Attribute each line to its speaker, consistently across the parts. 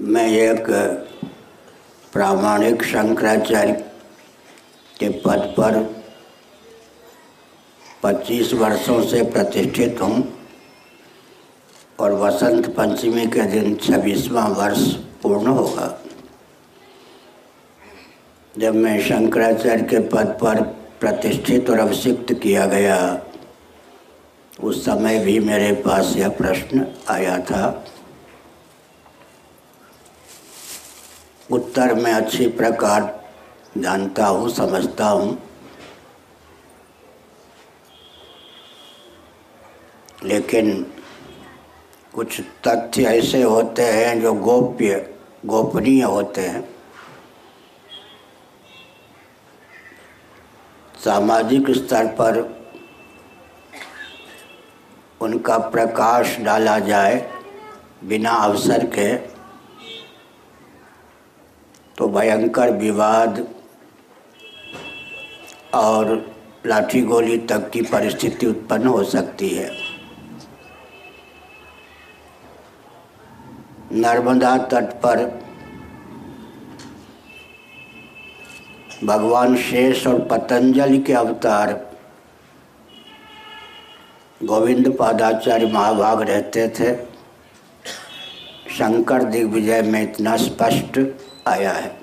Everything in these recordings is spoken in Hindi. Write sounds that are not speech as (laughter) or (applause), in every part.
Speaker 1: मैं एक प्रामाणिक शंकराचार्य के पद पर 25 वर्षों से प्रतिष्ठित हूँ और वसंत पंचमी के दिन छब्बीसवां वर्ष पूर्ण होगा। जब मैं शंकराचार्य के पद पर प्रतिष्ठित और अभिषिक्त किया गया, उस समय भी मेरे पास यह प्रश्न आया था उत्तर में अच्छी प्रकार जानता हूँ, समझता हूँ। लेकिन कुछ तथ्य ऐसे होते हैं जो गोप्य, गोपनीय होते हैं। सामाजिक स्तर पर उनका प्रकाश डाला जाए बिना अवसर के तो भयंकर विवाद और लाठी गोली तक की परिस्थिति उत्पन्न हो सकती है। नर्मदा तट पर भगवान शेष और पतंजलि के अवतार गोविंद पादाचार्य महाभाग रहते थे। शंकर दिग्विजय में इतना स्पष्ट आया है।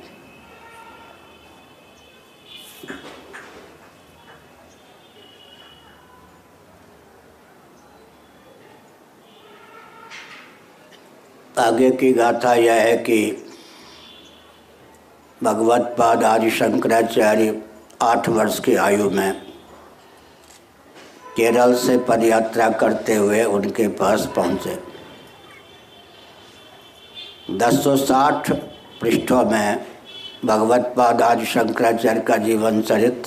Speaker 1: आगे की गाथा यह है कि भगवत पाद आदि शंकराचार्य आठ वर्ष की आयु में केरल से पदयात्रा करते हुए उनके पास पहुँचे। 1060 पृष्ठों में भगवत पाद आदि शंकराचार्य का जीवन चरित।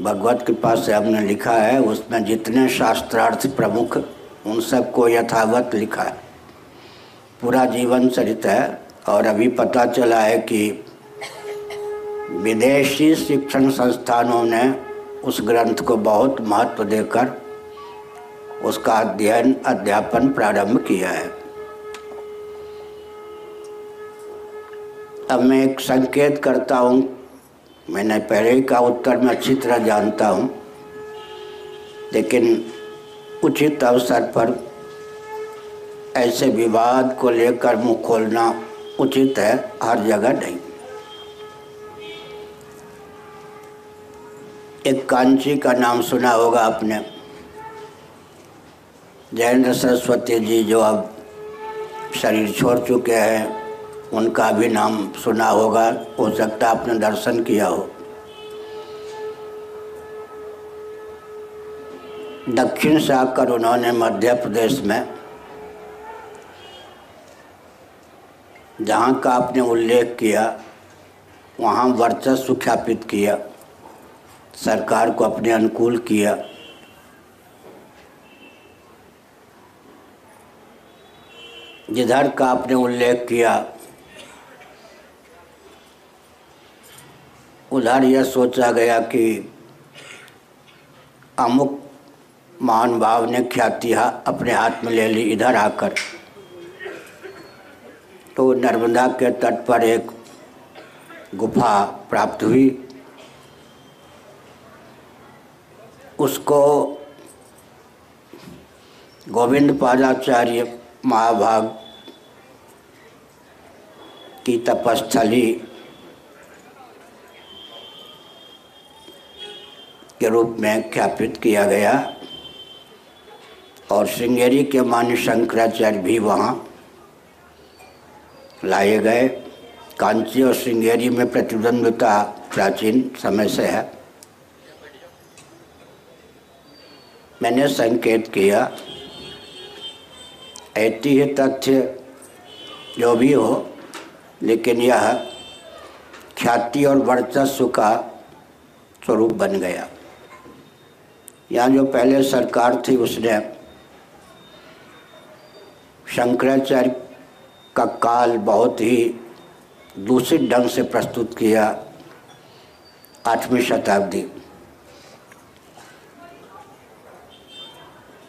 Speaker 1: भगवत कृपा से हमने लिखा है, उसमें जितने शास्त्रार्थ प्रमुख, उन सबको यथावत लिखा है। पूरा जीवन चरित है, और अभी पता चला है कि विदेशी शिक्षण संस्थानों ने उस ग्रंथ को बहुत महत्व देकर उसका अध्ययन, अध्यापन प्रारंभ किया है। अब मैं एक संकेत करता हूँ। मैंने पहले ही का उत्तर में अच्छी तरह जानता हूँ। लेकिन उचित अवसर पर ऐसे विवाद को लेकर मुँह खोलना उचित है, हर जगह नहीं। एक कांची का नाम सुना होगा आपने। जयेंद्र सरस्वती जी जो अब शरीर छोड़ चुके हैं उनका भी नाम सुना होगा, हो सकता आपने दर्शन किया हो। दक्षिण से आकर उन्होंने मध्य प्रदेश में, जहाँ का आपने उल्लेख किया, वहाँ वर्चस्व ख्यापित किया, सरकार को अपने अनुकूल किया। जिधर का आपने उल्लेख किया उधर यह सोचा गया कि अमुक महान भाव ने ख्याति अपने हाथ में ले ली इधर आकर। तो नर्मदा के तट पर एक गुफा प्राप्त हुई। उसको गोविंद पादाचार्य महाभाग की तपस्थली के रूप में ख्यापित किया गया। और श्रृंगेरी के मान्य शंकराचार्य भी वहाँ लाए गए। कांची और श्रृंगेरी में प्रतिद्वंदता प्राचीन समय से है। मैंने संकेत किया ऐतिह्य तथ्य जो भी हो, लेकिन यह ख्याति और वर्चस्व का स्वरूप बन गया। यहाँ जो पहले सरकार थी उसने शंकराचार्य का काल बहुत ही दूषित ढंग से प्रस्तुत किया आठवीं शताब्दी।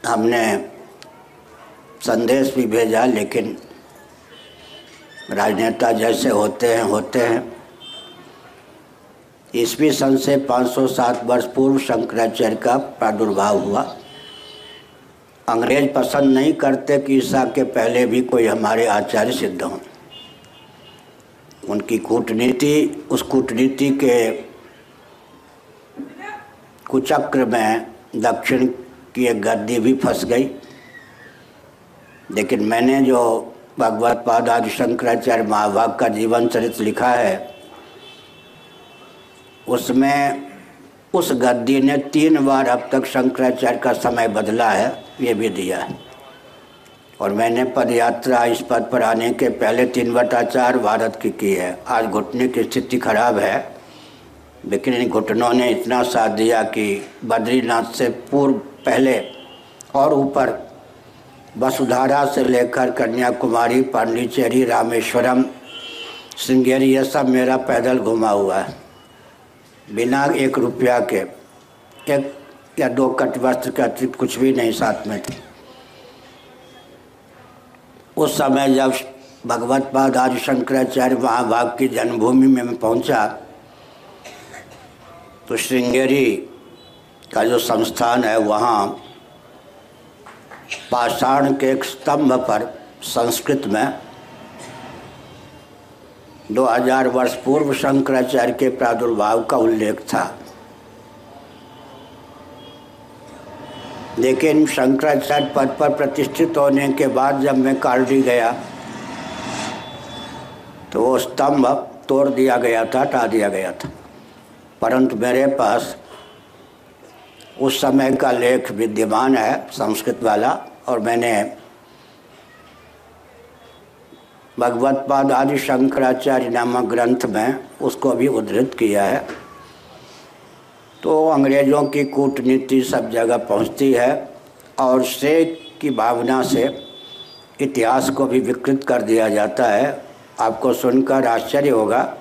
Speaker 1: हमने संदेश भी भेजा, लेकिन राजनेता जैसे होते हैं होते हैं। ईस्वी सन से 507 वर्ष पूर्व शंकराचार्य का प्रादुर्भाव हुआ। अंग्रेज़ पसंद नहीं करते कि ईसा के पहले भी कोई हमारे आचार्य सिद्ध हों। उनकी कूटनीति, उस कूटनीति के कुचक्र में दक्षिण की एक गद्दी भी फंस गई। लेकिन मैंने जो भगवत पाद आदि शंकराचार्य महाभाग का जीवन चरित्र लिखा है उसमें उस गद्दी ने तीन बार अब तक शंकराचार्य का समय बदला है, ये भी दिया है। और मैंने पद यात्रा इस पद पर आने के पहले तीन बटाचार भारत की की है। आज घुटने की स्थिति खराब है, लेकिन इन घुटनों ने इतना साथ दिया कि बद्रीनाथ से पूर्व पहले और ऊपर वसुधारा से लेकर कन्याकुमारी, पांडिचेरी, रामेश्वरम, श्रृंगेरी, ये सब मेरा पैदल घुमा हुआ है। बिना एक रुपया के, एक या दो कट वस्त्र के अतिरिक्त कुछ भी नहीं साथ में थे। उस समय जब भगवत पाद आदि शंकराचार्य महाभाग की जन्मभूमि में मैं पहुँचा तो श्रृंगेरी का जो संस्थान है वहाँ पाषाण के एक स्तंभ पर संस्कृत में 2000 वर्ष पूर्व शंकराचार्य के प्रादुर्भाव का उल्लेख था। लेकिन शंकराचार्य पद पर प्रतिष्ठित होने के बाद जब मैं कालडी गया तो वो स्तंभ तोड़ दिया गया था, हटा दिया गया था। परंतु मेरे पास उस समय का लेख विद्यमान है, संस्कृत वाला, और मैंने भगवत पाद आदि शंकराचार्य नामक ग्रंथ में उसको भी उद्धृत किया है। तो अंग्रेज़ों की कूटनीति सब जगह पहुँचती है और श्रेय की भावना से इतिहास को भी विकृत कर दिया जाता है। आपको सुनकर आश्चर्य होगा।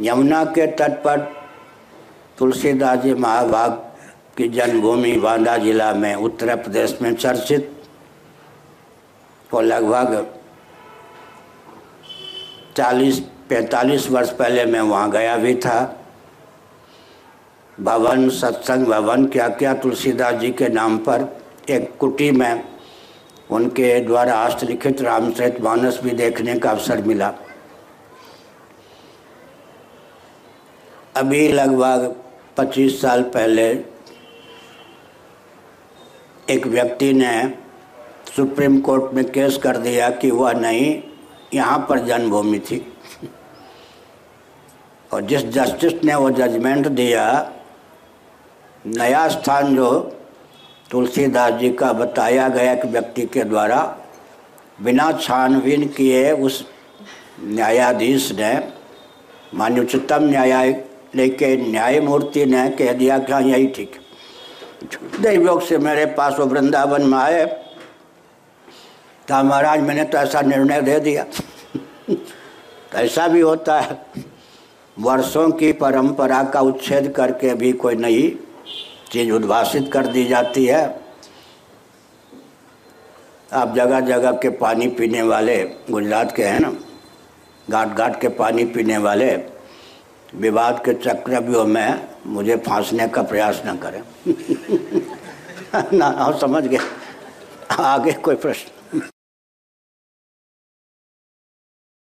Speaker 1: यमुना के तट पर तुलसीदास जी महाभाग की जन्मभूमि बांदा जिला में उत्तर प्रदेश में चर्चित और लगभग 40 पैंतालीस वर्ष पहले मैं वहाँ गया भी था। भवन, सत्संग भवन क्या क्या तुलसीदास जी के नाम पर एक कुटी में उनके द्वारा हस्तलिखित रामचरित मानस भी देखने का अवसर मिला। अभी लगभग 25 साल पहले एक व्यक्ति ने सुप्रीम कोर्ट में केस कर दिया कि वह नहीं, यहाँ पर जन्मभूमि थी। और जिस जस्टिस ने वो जजमेंट दिया, नया स्थान जो तुलसीदास जी का बताया गया एक व्यक्ति के द्वारा, बिना छानबीन किए उस न्यायाधीश ने मान्य उच्चतम न्यायालय के न्यायमूर्ति ने कह दिया कि हाँ यही ठीक दैवयोग से मेरे पास वो वृंदावन में आए। तो महाराज, मैंने तो ऐसा निर्णय दे दिया। (laughs) ऐसा भी होता है। वर्षों की परंपरा का उच्छेद करके भी कोई नई चीज़ उद्भाषित कर दी जाती है। आप जगह जगह के पानी पीने वाले, गुजरात के हैं ना घाट घाट के पानी पीने वाले, विवाद के चक्रव्यूह में मुझे फांसने का प्रयास न करें। (laughs) ना, समझ गए आगे कोई प्रश्न?